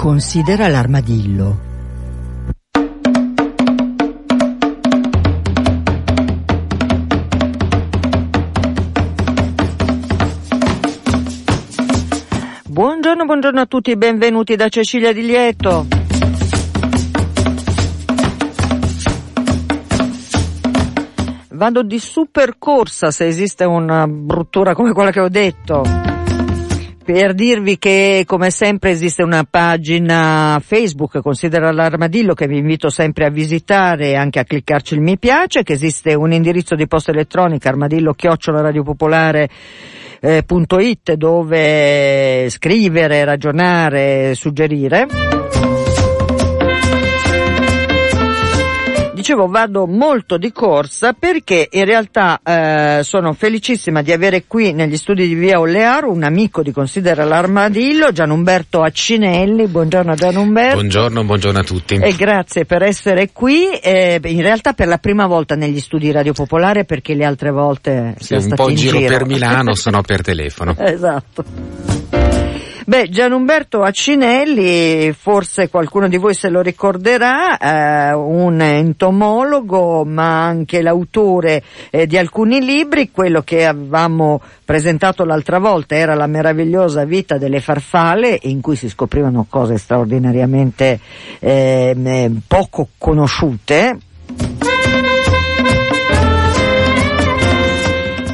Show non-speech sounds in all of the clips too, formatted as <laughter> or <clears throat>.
Considera l'armadillo. Buongiorno, buongiorno a tutti, benvenuti da Cecilia Di Lieto. Vado di super corsa se esiste una bruttura come quella che ho detto. Per dirvi che come sempre esiste una pagina Facebook, considera l'armadillo, che vi invito sempre a visitare e anche a cliccarci il mi piace, che esiste un indirizzo di posta elettronica armadillo chiocciola eh, dove scrivere, ragionare, suggerire. Dicevo vado molto di corsa perché in realtà eh, sono felicissima di avere qui negli studi di Via Ollearo un amico di Considera l'Armadillo, Gianumberto Accinelli. Buongiorno Gianumberto. Buongiorno, buongiorno a tutti. E grazie per essere qui, eh, in realtà per la prima volta negli studi Radio Popolare perché le altre volte sì, un po' in giro, giro per Milano, sono per <laughs> telefono. esatto. Beh, Gianumberto Accinelli, forse qualcuno di voi se lo ricorderà, eh, un entomologo ma anche l'autore eh, di alcuni libri, quello che avevamo presentato l'altra volta era La meravigliosa vita delle farfalle in cui si scoprivano cose straordinariamente eh, poco conosciute.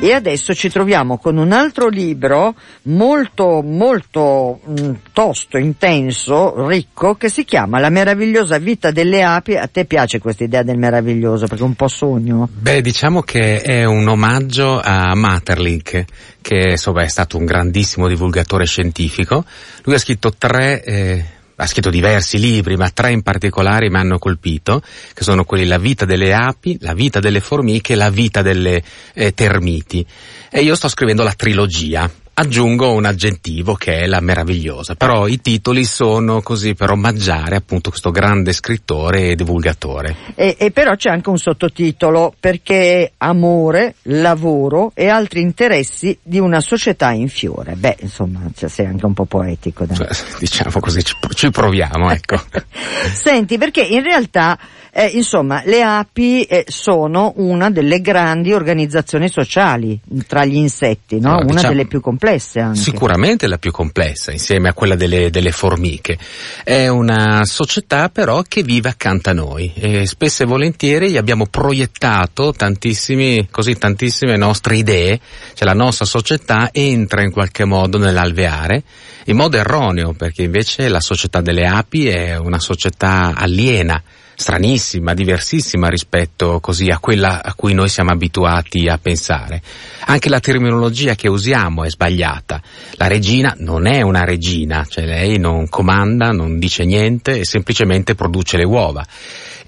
E adesso ci troviamo con un altro libro molto molto mh, tosto, intenso, ricco, che si chiama La meravigliosa vita delle api. A te piace questa idea del meraviglioso? Perché è un po' sogno. Beh, diciamo che è un omaggio a Materlink, che insomma, è stato un grandissimo divulgatore scientifico. Lui ha scritto tre eh, ha scritto diversi libri, ma tre in particolare mi hanno colpito, che sono quelli La vita delle api, La vita delle formiche e La vita delle eh, termiti. E io sto scrivendo la trilogia. Aggiungo un aggettivo che è la meravigliosa, però i titoli sono così per omaggiare appunto questo grande scrittore e divulgatore. E, e però c'è anche un sottotitolo perché è amore, lavoro e altri interessi di una società in fiore. Beh, insomma, cioè, sei anche un po' poetico. Cioè, <laughs> diciamo così, ci, ci proviamo, ecco. <laughs> Senti, perché in realtà eh, insomma, le api eh, sono una delle grandi organizzazioni sociali tra gli insetti, no? Allora, una diciamo, delle più complesse anche. Sicuramente la più complessa, insieme a quella delle, delle, formiche. È una società però che vive accanto a noi e spesso e volentieri gli abbiamo proiettato tantissimi, così tantissime nostre idee, cioè la nostra società entra in qualche modo nell'alveare in modo erroneo perché invece la società delle api è una società aliena stranissima, diversissima rispetto così a quella a cui noi siamo abituati a pensare. Anche la terminologia che usiamo è sbagliata. La regina non è una regina, cioè lei non comanda, non dice niente e semplicemente produce le uova.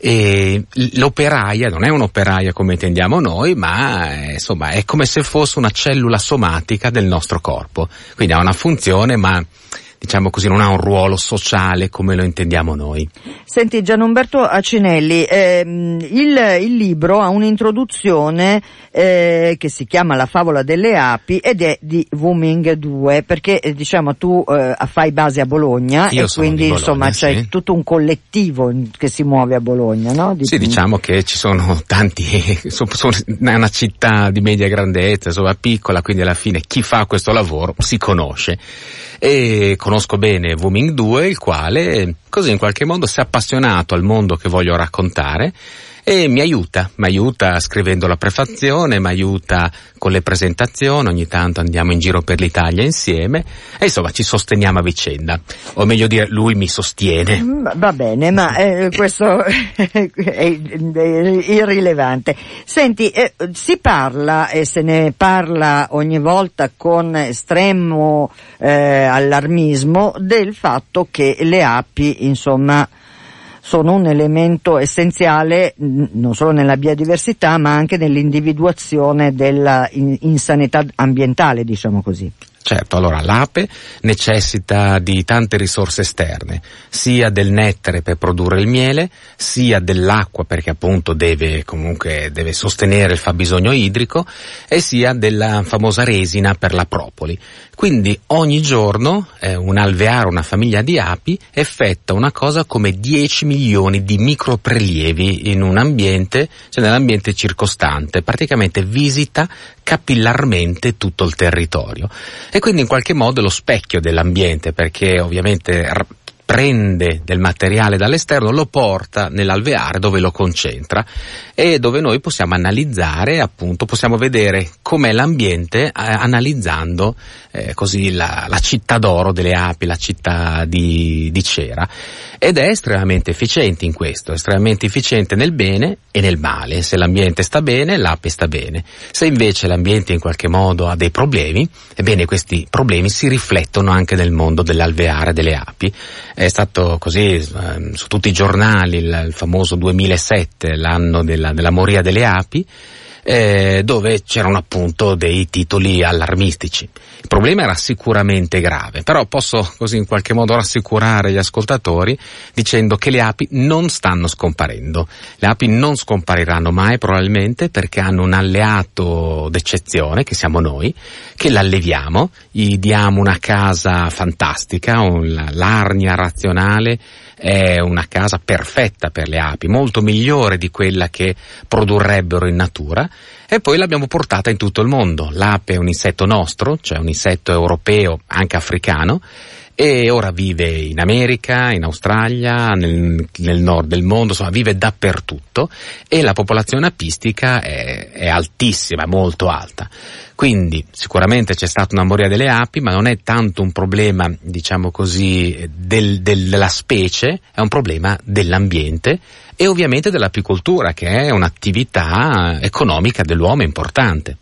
E l'operaia non è un'operaia come intendiamo noi, ma è, insomma è come se fosse una cellula somatica del nostro corpo. Quindi ha una funzione, ma diciamo così, non ha un ruolo sociale come lo intendiamo noi. Senti Gianumberto Acinelli, ehm, il, il, libro ha un'introduzione eh, che si chiama La favola delle api ed è di Wuming 2 perché eh, diciamo tu eh, fai base a Bologna Io e quindi Bologna, insomma sì. c'è tutto un collettivo che si muove a Bologna, no? Di... Sì, diciamo che ci sono <laughs> tanti, sono una città di media grandezza, insomma piccola, quindi alla fine chi fa questo lavoro si conosce e conosco bene Wuming 2, il quale così in qualche modo si è appassionato al mondo che voglio raccontare e mi aiuta, mi aiuta scrivendo la prefazione, mi aiuta con le presentazioni, ogni tanto andiamo in giro per l'Italia insieme e insomma ci sosteniamo a vicenda, o meglio dire lui mi sostiene. Va bene, ma <laughs> eh, questo <laughs> è, irrilevante. Senti, eh, si parla e se ne parla ogni volta con estremo eh, allarmismo del fatto che le api, insomma, sono un elemento essenziale non solo nella biodiversità ma anche nell'individuazione della insanità ambientale, diciamo così. Certo, allora l'ape necessita di tante risorse esterne, sia del nettare per produrre il miele, sia dell'acqua perché appunto deve comunque deve sostenere il fabbisogno idrico e sia della famosa resina per la propoli. Quindi ogni giorno eh, un alveare, una famiglia di api effettua una cosa come 10 milioni di microprelievi in un ambiente, cioè nell'ambiente circostante, praticamente visita capillarmente tutto il territorio. E quindi in qualche modo lo specchio dell'ambiente perché ovviamente prende del materiale dall'esterno, lo porta nell'alveare dove lo concentra e dove noi possiamo analizzare, appunto, possiamo vedere com'è l'ambiente eh, analizzando eh, così la, la, città d'oro delle api, la città di, di Cera. Ed è estremamente efficiente in questo, estremamente efficiente nel bene e nel male. Se l'ambiente sta bene, l'ape sta bene. Se invece l'ambiente in qualche modo ha dei problemi, ebbene questi problemi si riflettono anche nel mondo dell'alveare delle api è stato così eh, su tutti i giornali il famoso 2007, l'anno della, della moria delle api, eh, dove c'erano appunto dei titoli allarmistici. Il problema era sicuramente grave, però posso così in qualche modo rassicurare gli ascoltatori dicendo che le api non stanno scomparendo. Le api non scompariranno mai probabilmente perché hanno un alleato d'eccezione, che siamo noi, che l'alleviamo, gli diamo una casa fantastica, un, l'arnia razionale, è una casa perfetta per le api, molto migliore di quella che produrrebbero in natura e poi l'abbiamo portata in tutto il mondo. L'ape è un insetto nostro, cioè un insetto europeo, anche africano, e ora vive in America, in Australia, nel, nel, nord del mondo, insomma vive dappertutto e la popolazione apistica è, è altissima, molto alta. Quindi sicuramente c'è stata una moria delle api, ma non è tanto un problema, diciamo così, del, della specie, è un problema dell'ambiente e ovviamente dell'apicoltura, che è un'attività economica dell'uomo importante.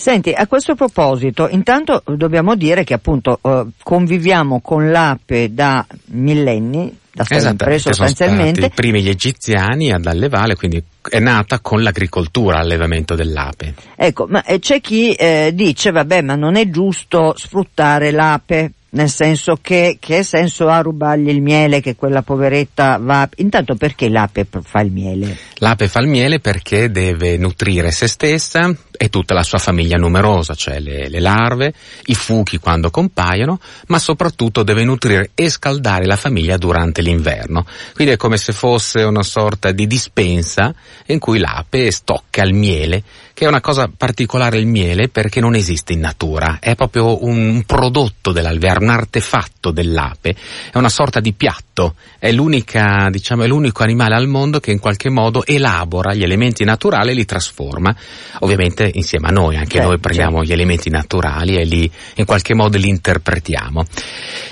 Senti, a questo proposito, intanto dobbiamo dire che appunto eh, conviviamo con l'ape da millenni, da sempre sostanzialmente. i primi gli egiziani ad allevare, quindi è nata con l'agricoltura, l'allevamento dell'ape. Ecco, ma eh, c'è chi eh, dice, vabbè, ma non è giusto sfruttare l'ape nel senso che che senso ha rubargli il miele che quella poveretta va intanto perché l'ape fa il miele? L'ape fa il miele perché deve nutrire se stessa e tutta la sua famiglia numerosa, cioè le, le larve, i fuchi quando compaiono, ma soprattutto deve nutrire e scaldare la famiglia durante l'inverno. Quindi è come se fosse una sorta di dispensa in cui l'ape stocca il miele che è una cosa particolare il miele perché non esiste in natura, è proprio un prodotto dell'alveare, un artefatto dell'ape, è una sorta di piatto, è l'unica, diciamo, è l'unico animale al mondo che in qualche modo elabora gli elementi naturali e li trasforma, ovviamente insieme a noi, anche certo, noi prendiamo certo. gli elementi naturali e li, in qualche modo li interpretiamo.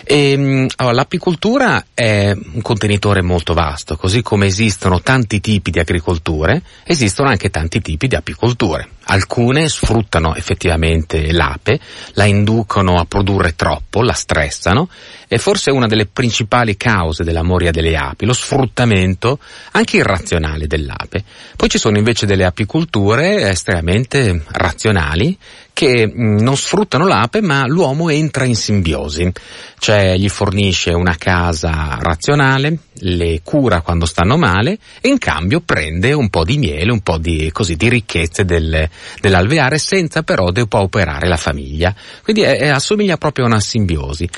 E, ehm, allora, l'apicoltura è un contenitore molto vasto, così come esistono tanti tipi di agricolture, esistono anche tanti tipi di apicoltura migliore. Alcune sfruttano effettivamente l'ape, la inducono a produrre troppo, la stressano e forse è una delle principali cause della moria delle api, lo sfruttamento anche irrazionale dell'ape. Poi ci sono invece delle apicolture estremamente razionali che mm, non sfruttano l'ape ma l'uomo entra in simbiosi, cioè gli fornisce una casa razionale, le cura quando stanno male e in cambio prende un po' di miele, un po' di, così, di ricchezze del, dell'alveare senza però depauperare la famiglia. Quindi è, è, assomiglia proprio a una simbiosi.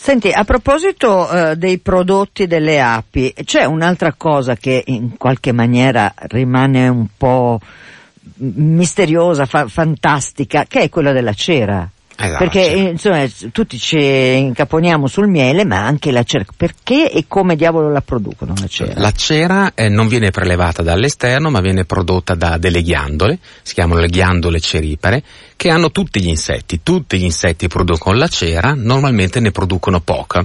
Senti, a proposito eh, dei prodotti delle api, c'è un'altra cosa che in qualche maniera rimane un po' misteriosa, fa- fantastica, che è quella della cera. Esatto. Perché insomma tutti ci incaponiamo sul miele, ma anche la cera. Perché e come diavolo la producono la cera? La cera eh, non viene prelevata dall'esterno, ma viene prodotta da delle ghiandole, si chiamano le ghiandole ceripare, che hanno tutti gli insetti. Tutti gli insetti producono la cera, normalmente ne producono poca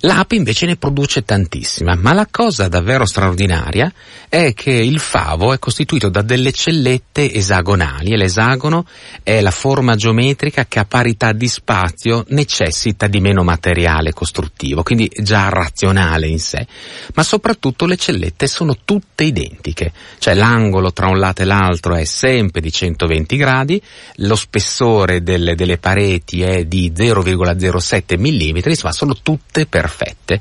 L'ape invece ne produce tantissima, ma la cosa davvero straordinaria è che il favo è costituito da delle cellette esagonali e l'esagono è la forma geometrica che a parità di spazio necessita di meno materiale costruttivo, quindi già razionale in sé, ma soprattutto le cellette sono tutte identiche, cioè l'angolo tra un lato e l'altro è sempre di 120 gradi, lo spessore delle, delle pareti è di 0,07 mm, insomma sono tutte perfette perfette.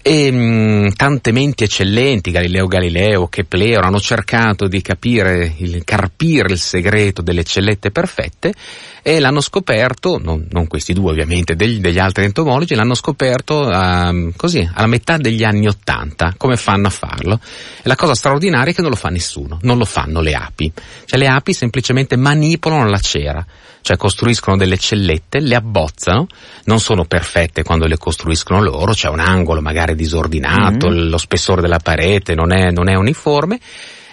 E, mh, tante menti eccellenti, Galileo Galileo, Keplero, hanno cercato di capire, il, carpire il segreto delle cellette perfette e l'hanno scoperto, non, non questi due ovviamente, degli, degli, altri entomologi, l'hanno scoperto uh, così, alla metà degli anni Ottanta, come fanno a farlo. E la cosa straordinaria è che non lo fa nessuno, non lo fanno le api. Cioè le api semplicemente manipolano la cera cioè costruiscono delle cellette, le abbozzano, non sono perfette quando le costruiscono loro, c'è un angolo magari disordinato, mm-hmm. lo spessore della parete non è, non è uniforme,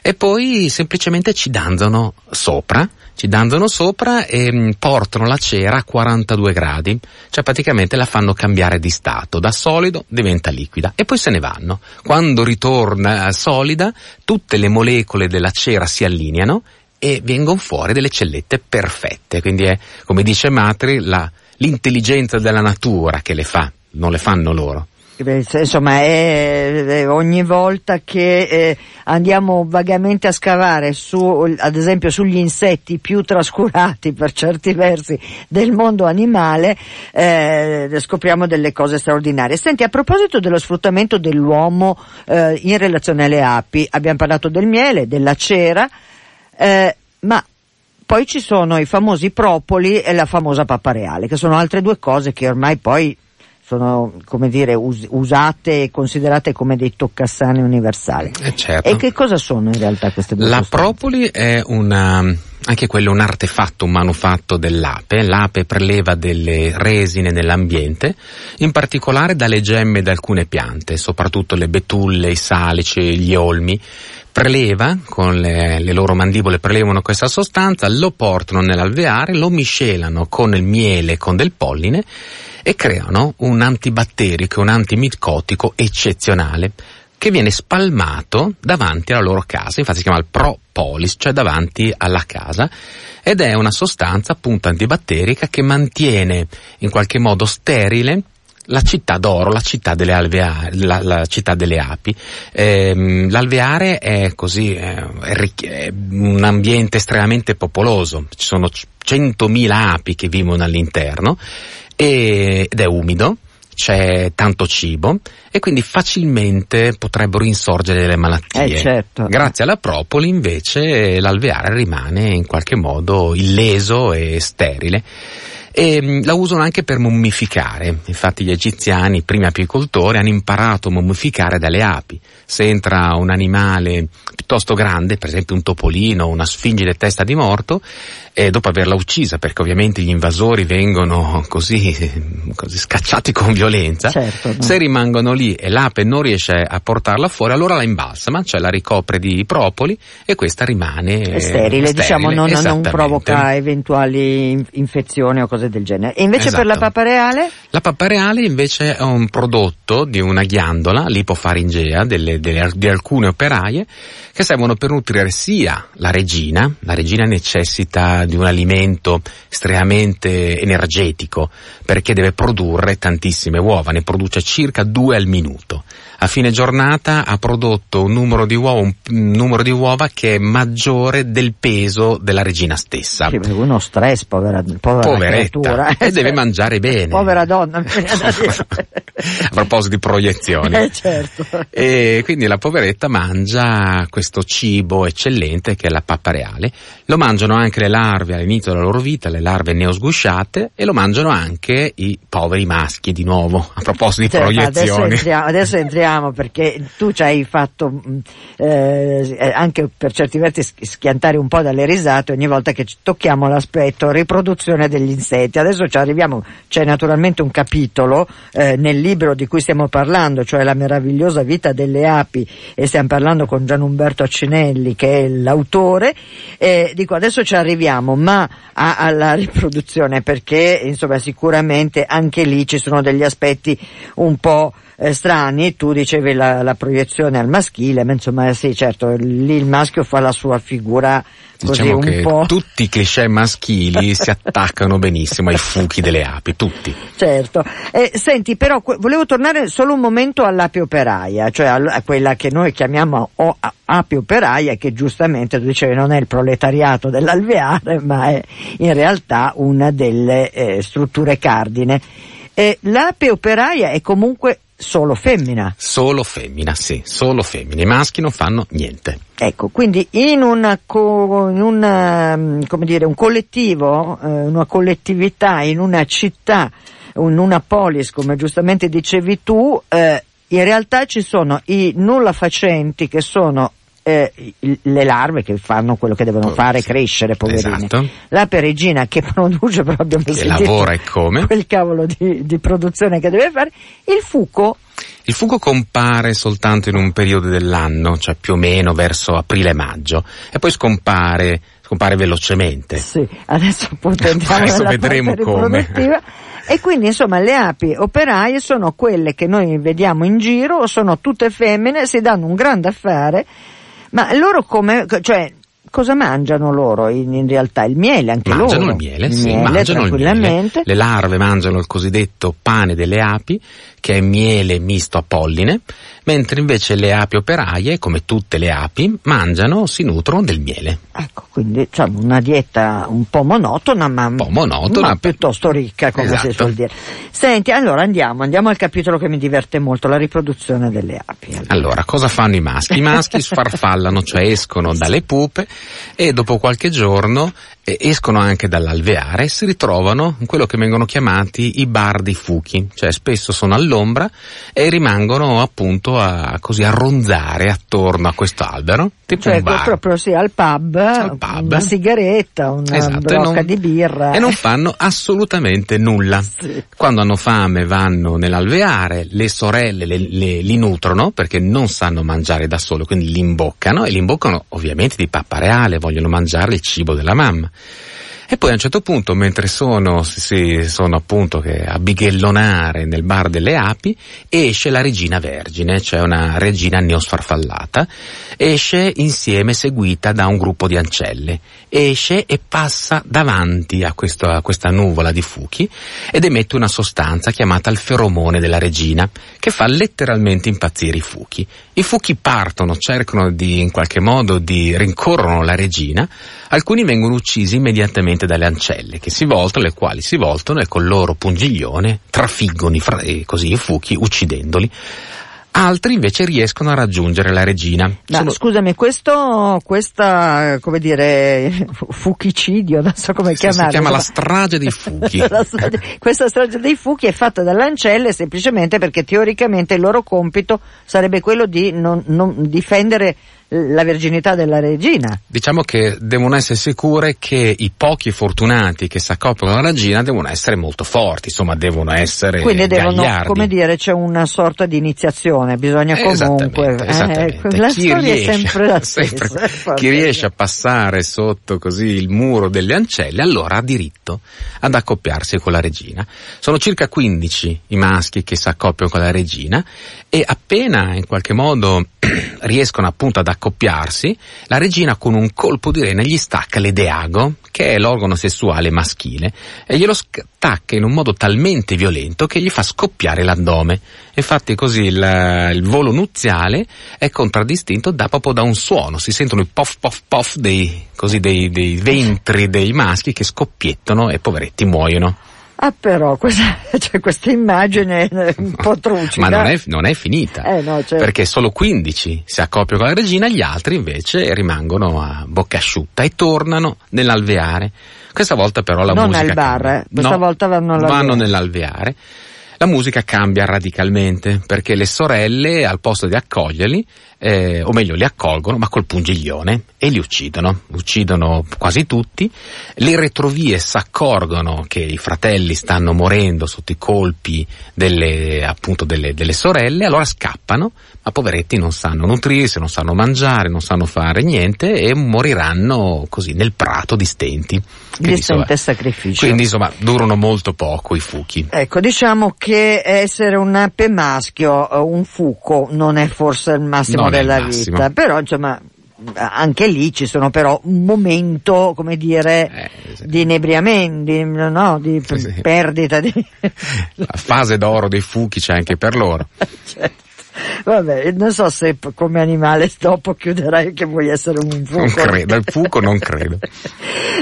e poi semplicemente ci danzano sopra, ci danzano sopra e mm, portano la cera a 42 gradi, cioè praticamente la fanno cambiare di stato, da solido diventa liquida e poi se ne vanno. Quando ritorna solida, tutte le molecole della cera si allineano e vengono fuori delle cellette perfette. Quindi è, come dice Matri, la, l'intelligenza della natura che le fa, non le fanno loro. Insomma, è, è ogni volta che eh, andiamo vagamente a scavare su, ad esempio sugli insetti più trascurati per certi versi del mondo animale, eh, scopriamo delle cose straordinarie. Senti, a proposito dello sfruttamento dell'uomo eh, in relazione alle api, abbiamo parlato del miele, della cera, eh, ma poi ci sono i famosi propoli e la famosa pappa reale, che sono altre due cose che ormai poi sono, come dire, us- usate e considerate come dei toccassani universali. Eh certo. E che cosa sono in realtà queste due La sostanze? propoli è una, anche quello è un artefatto, un manufatto dell'ape. L'ape preleva delle resine nell'ambiente, in particolare dalle gemme di alcune piante, soprattutto le betulle, i salici, gli olmi preleva, con le, le, loro mandibole prelevano questa sostanza, lo portano nell'alveare, lo miscelano con il miele, con del polline e creano un antibatterico, un antimicotico eccezionale che viene spalmato davanti alla loro casa, infatti si chiama il propolis, cioè davanti alla casa, ed è una sostanza appunto antibatterica che mantiene in qualche modo sterile la città d'oro, la città delle, alveare, la, la città delle api. Ehm, l'alveare è così, è, è, un ambiente estremamente popoloso, ci sono 100.000 api che vivono all'interno e, ed è umido, c'è tanto cibo e quindi facilmente potrebbero insorgere delle malattie. Eh, certo. Grazie alla propoli invece l'alveare rimane in qualche modo illeso e sterile e mm, la usano anche per mummificare. Infatti gli egiziani, i primi apicoltori, hanno imparato a mummificare dalle api. Se entra un animale piuttosto grande, per esempio un topolino, una sfingide testa di morto, e dopo averla uccisa, perché ovviamente gli invasori vengono così, così scacciati con violenza, certo, no. se rimangono lì e l'ape non riesce a portarla fuori, allora la imbalsama, cioè la ricopre di propoli e questa rimane è sterile, sterile diciamo, non, non, provoca eventuali infezioni o cose del genere. E invece esatto. per la pappa reale? La pappa reale invece è un prodotto di una ghiandola lipofaringea delle, delle, di alcune operaie che servono per nutrire sia la regina, la regina necessita di un alimento estremamente energetico perché deve produrre tantissime uova, ne produce circa due al minuto a fine giornata ha prodotto un numero di uova, un, numero di uova che è maggiore del peso della regina stessa. Sì, uno stress, povera, povera Poveretta, creatura. e deve <laughs> mangiare bene. Povera donna, <laughs> a proposito di proiezioni. <laughs> Eh, certo. E quindi la poveretta mangia questo cibo eccellente che è la pappa reale. Lo mangiano anche le larve all'inizio della loro vita, le larve neosgusciate, e lo mangiano anche i poveri maschi di nuovo, a proposito di certo, proiezioni. Adesso entriamo, adesso entriamo ridiamo perché tu ci hai fatto mm, eh, anche per certi versi schiantare un po' dalle risate ogni volta che tocchiamo l'aspetto riproduzione degli insetti. Adesso ci arriviamo, c'è naturalmente un capitolo eh, nel libro di cui stiamo parlando, cioè la meravigliosa vita delle api e stiamo parlando con Gian Umberto Accinelli che è l'autore. Eh, dico adesso ci arriviamo, ma a, alla riproduzione perché insomma sicuramente anche lì ci sono degli aspetti un po' eh, strani, tu dicevi la, la, proiezione al maschile, ma insomma sì certo, lì il maschio fa la sua figura così diciamo un po'. Tutti i cliché maschili <laughs> si attaccano benissimo ai fuchi delle api, tutti. Certo. Eh, senti, però volevo tornare solo un momento all'ape operaia, cioè a, a quella che noi chiamiamo o, a, ape operaia, che giustamente tu dicevi non è il proletariato dell'alveare, ma è in realtà una delle eh, strutture cardine. Eh, l'ape operaia è comunque solo femmina. Solo femmina, sì, solo femmine. I maschi non fanno niente. Ecco, quindi in, una, in una, mm, dire, un collettivo, eh, una collettività, in una città, in una polis, come giustamente dicevi tu, eh, in realtà ci sono i nulla facenti che sono eh, le larve che fanno quello che devono fare, crescere, poverine. Esatto. La peregina che <laughs> produce proprio che lavora e come quel cavolo di, di produzione che deve fare, il fuco il fuco compare soltanto in un periodo dell'anno, cioè più o meno verso aprile-maggio, e poi scompare, scompare velocemente. Sì, adesso <laughs> adesso vedremo come. E quindi insomma le api operaie sono quelle che noi vediamo in giro, sono tutte femmine, si danno un grande affare ma loro come, cioè, cosa mangiano loro in, in, realtà? Il miele anche mangiano loro? Il miele, il sì, miele, mangiano il miele. Le larve mangiano il cosiddetto pane delle api, che è miele misto a polline, mentre invece le api operaie, come tutte le api, mangiano, si nutrono del miele. Ecco, quindi diciamo una dieta un po' monotona, ma, po monotona, ma piuttosto ricca, come esatto. si suol dire. Senti, allora andiamo, andiamo al capitolo che mi diverte molto, la riproduzione delle api. Allora, allora cosa fanno i maschi? I maschi sfarfallano, cioè escono dalle pupe e dopo qualche giorno escono anche dall'alveare e si ritrovano in quello che vengono chiamati i bar di fuchi, cioè spesso sono all'ombra e rimangono appunto a, così a ronzare attorno a questo albero, tipo cioè, un bar. proprio sì, al pub, al pub. una sigaretta, una esatto, brocca non, di birra. E non fanno assolutamente nulla. <laughs> Sì. Quando hanno fame vanno nell'alveare, le sorelle le, le, li nutrono perché non sanno mangiare da solo, quindi li imboccano e li imboccano ovviamente di pappa reale, vogliono mangiare il cibo della mamma. E poi a un certo punto, mentre sono, sì, sono appunto a bighellonare nel bar delle api, esce la regina vergine, cioè una regina neosfarfallata, esce insieme seguita da un gruppo di ancelle, esce e passa davanti a, questo, a questa nuvola di fuchi ed emette una sostanza chiamata il feromone della regina, che fa letteralmente impazzire i fuchi. I fuchi partono, cercano di, in qualche modo di rincorrono la regina, alcuni vengono uccisi immediatamente dalle ancelle, che si voltano, le quali si voltano e col loro pungiglione trafiggono i, fra- così, i fuchi uccidendoli altri invece riescono a raggiungere la regina. No, Sono... Scusami, questo, questa, come dire, fuchicidio, non so come sì, chiamarlo. Si chiama la strage dei fuchi. <laughs> strage, questa strage dei fuchi è fatta dalle ancelle semplicemente perché teoricamente il loro compito sarebbe quello di non, non difendere la verginità della regina. Diciamo che devono essere sicure che i pochi fortunati che si accoppiano alla regina devono essere molto forti, insomma devono essere Quindi devono, gagliardi. come dire, c'è una sorta di iniziazione, bisogna comunque... Esattamente, esattamente. Eh, la chi storia riesce, è sempre la <laughs> stessa. sempre, chi riesce a passare sotto così il muro delle ancelle, allora ha diritto ad accoppiarsi con la regina. Sono circa 15 i maschi che si accoppiano con la regina e appena in qualche modo <clears throat> riescono appunto ad accoppiarsi, la regina con un colpo di rene gli stacca l'edeago, che è l'organo sessuale maschile, e glielo stacca in un modo talmente violento che gli fa scoppiare l'addome. Infatti così il, il volo nuziale è contraddistinto da, proprio da un suono, si sentono i pof pof pof dei, dei, dei ventri dei maschi che scoppiettano e poveretti muoiono. Ah però, <laughs> questa, cioè, questa immagine è un po' trucida. Ma non è, non è finita, eh, no, certo. perché solo 15 si accoppiano con la regina, gli altri invece rimangono a bocca asciutta e tornano nell'alveare. Questa volta però la non musica... Non al bar, eh. questa no, volta vanno all'alveare. Vanno nell'alveare la musica cambia radicalmente perché le sorelle al posto di accoglierli, eh, o meglio li accolgono ma col pungiglione e li uccidono, uccidono quasi tutti, le retrovie si accorgono che i fratelli stanno morendo sotto i colpi delle, appunto delle, delle sorelle, allora scappano, ma poveretti non sanno nutrirsi, non sanno mangiare, non sanno fare niente e moriranno così nel prato di stenti. Di stente sacrificio. Quindi insomma durano molto poco i fuchi. Ecco, diciamo che essere un ape maschio, un fuco, non è forse il massimo Non massimo. vita, però insomma anche lì ci sono però un momento, come dire, Eh, sì. di inebriamento, di, no, di Sì, sì. perdita di... <laughs> La fase d'oro dei fuchi c'è anche per loro. <laughs> Certo. Vabbè, non so se come animale dopo chiuderai che vuoi essere un fuco. Non credo, il fuco non credo.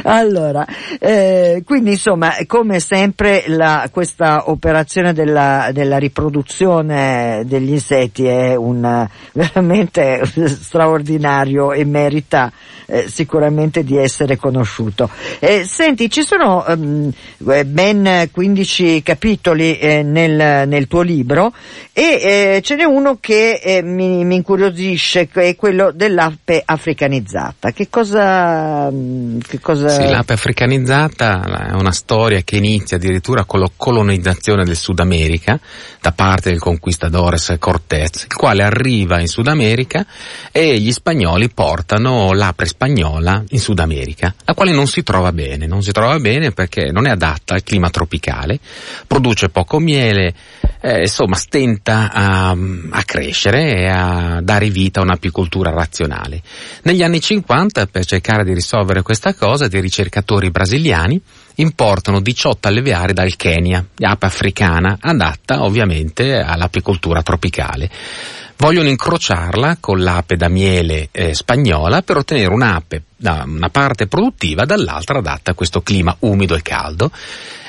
allora, eh, quindi insomma, come sempre la, questa operazione della, della riproduzione degli insetti è un veramente <laughs> straordinario e merita eh, sicuramente di essere conosciuto. Eh, senti, ci sono ehm, eh, ben 15 capitoli eh, nel, nel tuo libro e eh, ce n'è uno che mi, mi incuriosisce, è quello dell'ape africanizzata. Che cosa... mm, Che cosa... Sì, l'ape africanizzata è una storia che inizia addirittura con la colonizzazione del Sud America da parte del conquistadores Cortés, il quale arriva in Sud America e gli spagnoli portano l'ape spagnola in Sud America, la quale non si trova bene, non si trova bene perché non è adatta al clima tropicale, produce poco miele, eh, insomma stenta a, a crescere e a dare vita a un'apicoltura razionale. Negli anni 50, per cercare di risolvere questa cosa, dei ricercatori brasiliani importano 18 alveari dal Kenya, ape africana, adatta ovviamente all'apicoltura tropicale. Vogliono incrociarla con l'ape da miele eh, spagnola per ottenere un'ape da una parte produttiva, dall'altra adatta a questo clima umido e caldo.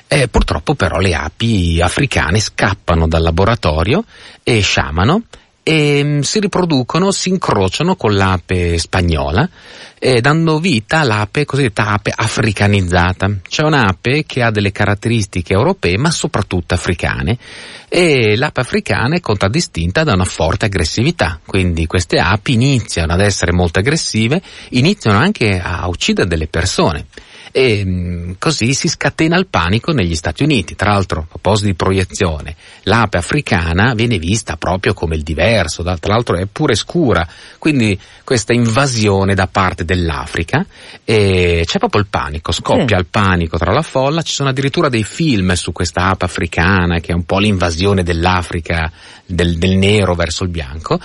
Eh, purtroppo però le api africane scappano dal laboratorio e sciamano e mm, si riproducono, si incrociano con l'ape spagnola, eh, dando vita all'ape cosiddetta ape africanizzata. C'è un'ape che ha delle caratteristiche europee ma soprattutto africane. E l'ape africana è contraddistinta da una forte aggressività, quindi queste api iniziano ad essere molto aggressive, iniziano anche a uccidere delle persone e mh, così si scatena il panico negli Stati Uniti. Tra l'altro, a proposito di proiezione, l'ape africana viene vista proprio come il diverso, tra l'altro è pure scura, quindi questa invasione da parte dell'Africa e c'è proprio il panico, scoppia Sì. il panico tra la folla, ci sono addirittura dei film su questa ape africana che è un po' l'invasione dell'Africa, del, del nero verso il bianco.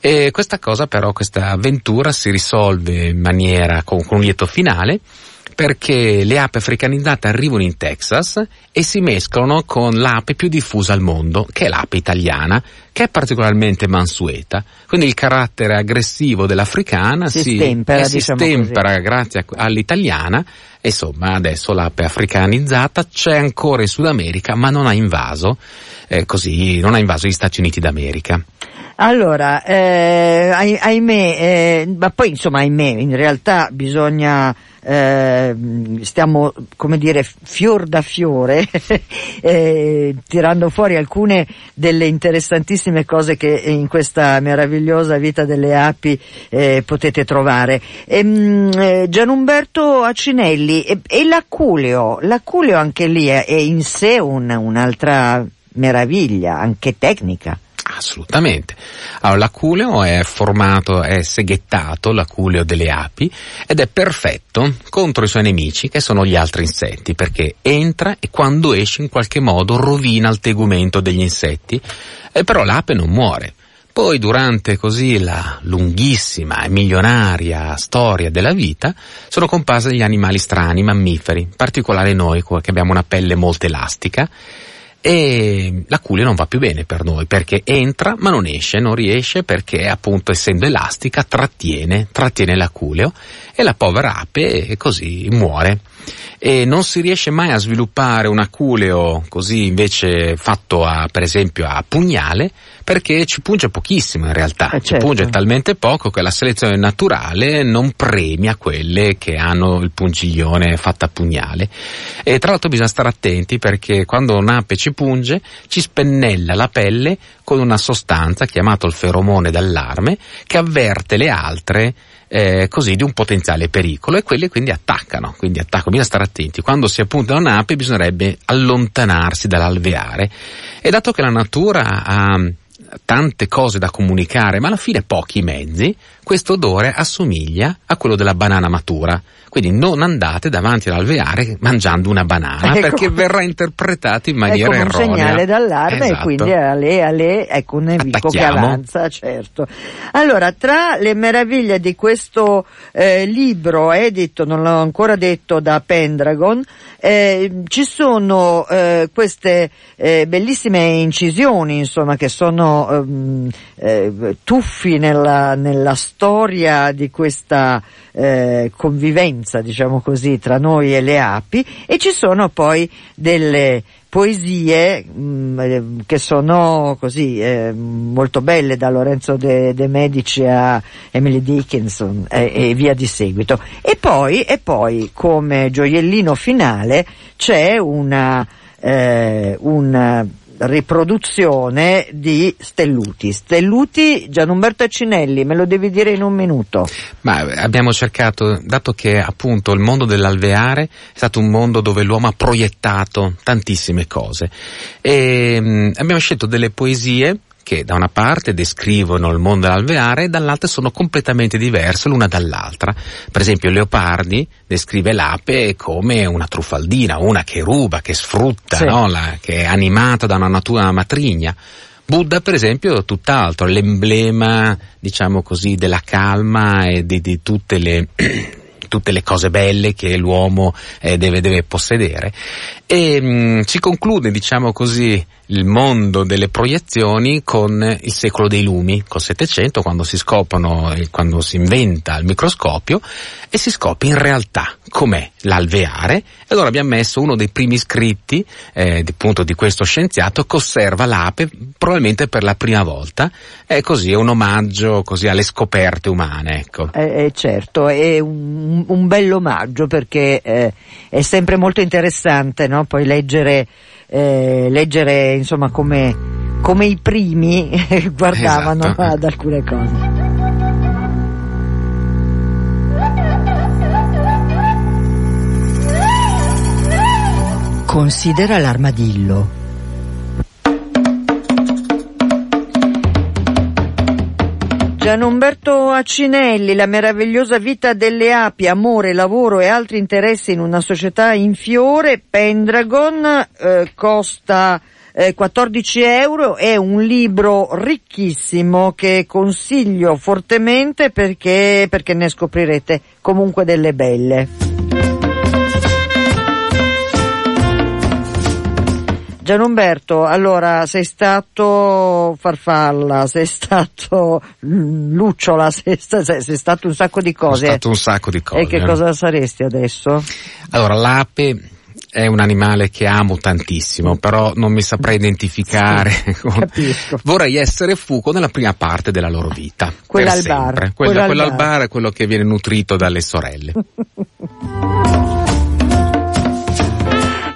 E questa cosa però, questa avventura si risolve in maniera con, con un lieto finale perché le ape africanizzate arrivano in Texas e si mescolano con l'ape più diffusa al mondo, che è l'ape italiana, che è particolarmente mansueta. Quindi il carattere aggressivo dell'africana Si si, stempera, eh, si diciamo stempera grazie all'italiana e insomma adesso l'ape africanizzata c'è ancora in Sud America ma non ha invaso, eh, così, non ha invaso gli Stati Uniti d'America. Allora, eh, ahi- ahimè, eh, ma poi insomma ahimè, in realtà bisogna, eh, stiamo come dire fior da fiore, <laughs> eh, tirando fuori alcune delle interessantissime cose che in questa meravigliosa vita delle api eh, potete trovare. Ehm, eh, Gianumberto Acinelli, e, e l'aculeo, l'aculeo anche lì è, è in sé un- un'altra meraviglia, anche tecnica. Assolutamente. Allora, l'aculeo è formato, è seghettato, l'aculeo delle api, ed è perfetto contro i suoi nemici, che sono gli altri insetti, perché entra e quando esce in qualche modo rovina il tegumento degli insetti, e però l'ape non muore. Poi durante così la lunghissima e milionaria storia della vita sono comparsi degli animali strani, mammiferi, in particolare noi che abbiamo una pelle molto elastica e l'aculeo non va più bene per noi perché entra ma non esce, non riesce perché appunto essendo elastica trattiene, trattiene l'aculeo e la povera ape così muore. E non si riesce mai a sviluppare un aculeo così invece fatto a, per esempio a pugnale perché ci punge pochissimo in realtà, Eh, ci certo. punge talmente poco che la selezione naturale non premia quelle che hanno il pungiglione fatto a pugnale. E tra l'altro bisogna stare attenti perché quando un'ape ci punge ci spennella la pelle con una sostanza chiamata il feromone d'allarme che avverte le altre eh, così di un potenziale pericolo e quelle quindi attaccano, quindi attaccano, bisogna stare attenti. Quando si appunta un'ape bisognerebbe allontanarsi dall'alveare e dato che la natura ha tante cose da comunicare ma alla fine pochi mezzi, questo odore assomiglia a quello della banana matura. Quindi non andate davanti all'alveare mangiando una banana Ecco. perché verrà interpretato in maniera è come un erronea. segnale d'allarme Esatto. e quindi alle, alle, ecco un nemico che avanza, certo. Allora, tra le meraviglie di questo eh, libro edito, non l'ho ancora detto, da Pendragon, eh, ci sono eh, queste eh, bellissime incisioni, insomma, che sono ehm, eh, tuffi nella, nella storia di questa eh, convivenza, diciamo così, tra noi e le api e ci sono poi delle poesie mh, eh, che sono così eh, molto belle da Lorenzo De, De Medici a Emily Dickinson eh, e via di seguito. E poi, e poi come gioiellino finale c'è una, eh, una riproduzione di Stelluti. Stelluti, Gianumberto Accinelli, me lo devi dire in un minuto. Ma abbiamo cercato, dato che appunto il mondo dell'alveare è stato un mondo dove l'uomo ha proiettato tantissime cose e mh, abbiamo scelto delle poesie che da una parte descrivono il mondo dell'alveare e dall'altra sono completamente diverse l'una dall'altra. Per esempio Leopardi descrive l'ape come una truffaldina, una che ruba, che sfrutta, Sì. no? La- che è animata da una natura matrigna. Buddha, per esempio, è tutt'altro, l'emblema, diciamo così, della calma e di, di tutte le <clears throat> tutte le cose belle che l'uomo eh, deve, deve possedere. E mh, si conclude, diciamo così, il mondo delle proiezioni con il secolo dei lumi, col Settecento, quando si scoprono, eh, quando si inventa il microscopio e si scopre in realtà com'è l'alveare. E allora abbiamo messo uno dei primi scritti, eh, appunto di questo scienziato che osserva l'ape probabilmente per la prima volta. E così è un omaggio così alle scoperte umane, ecco. Eh, eh, certo, è un, un bel omaggio perché eh, è sempre molto interessante no? poi leggere, eh, leggere insomma come, come i primi <laughs> guardavano Esatto. ad alcune cose. Considera l'armadillo. Gianumberto Accinelli, la meravigliosa vita delle api, amore, lavoro e altri interessi in una società in fiore, Pendragon, eh, costa eh, 14 euro, è un libro ricchissimo che consiglio fortemente perché, perché ne scoprirete comunque delle belle. Gianumberto, allora sei stato farfalla, sei stato lucciola, sei, sei- sei stato un sacco di cose. stato un sacco di cose. E che eh. cosa saresti adesso? Allora, l'ape è un animale che amo tantissimo, però non mi saprei identificare. <laughs> con- capisco. Vorrei essere fuco nella prima parte della loro vita. Quella al bar, quella Quella, al quella al bar è quello che viene nutrito dalle sorelle. <laughs>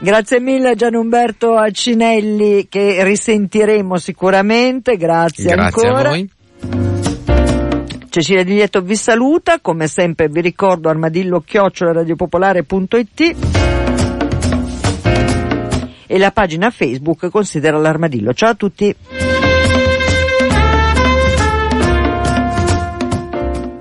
Grazie mille a Gianumberto Accinelli che risentiremo sicuramente, grazie, Grazie ancora. Cecilia Di Lieto vi saluta, come sempre vi ricordo armadillo radiopopolare.it e la pagina Facebook considera l'armadillo. Ciao a tutti!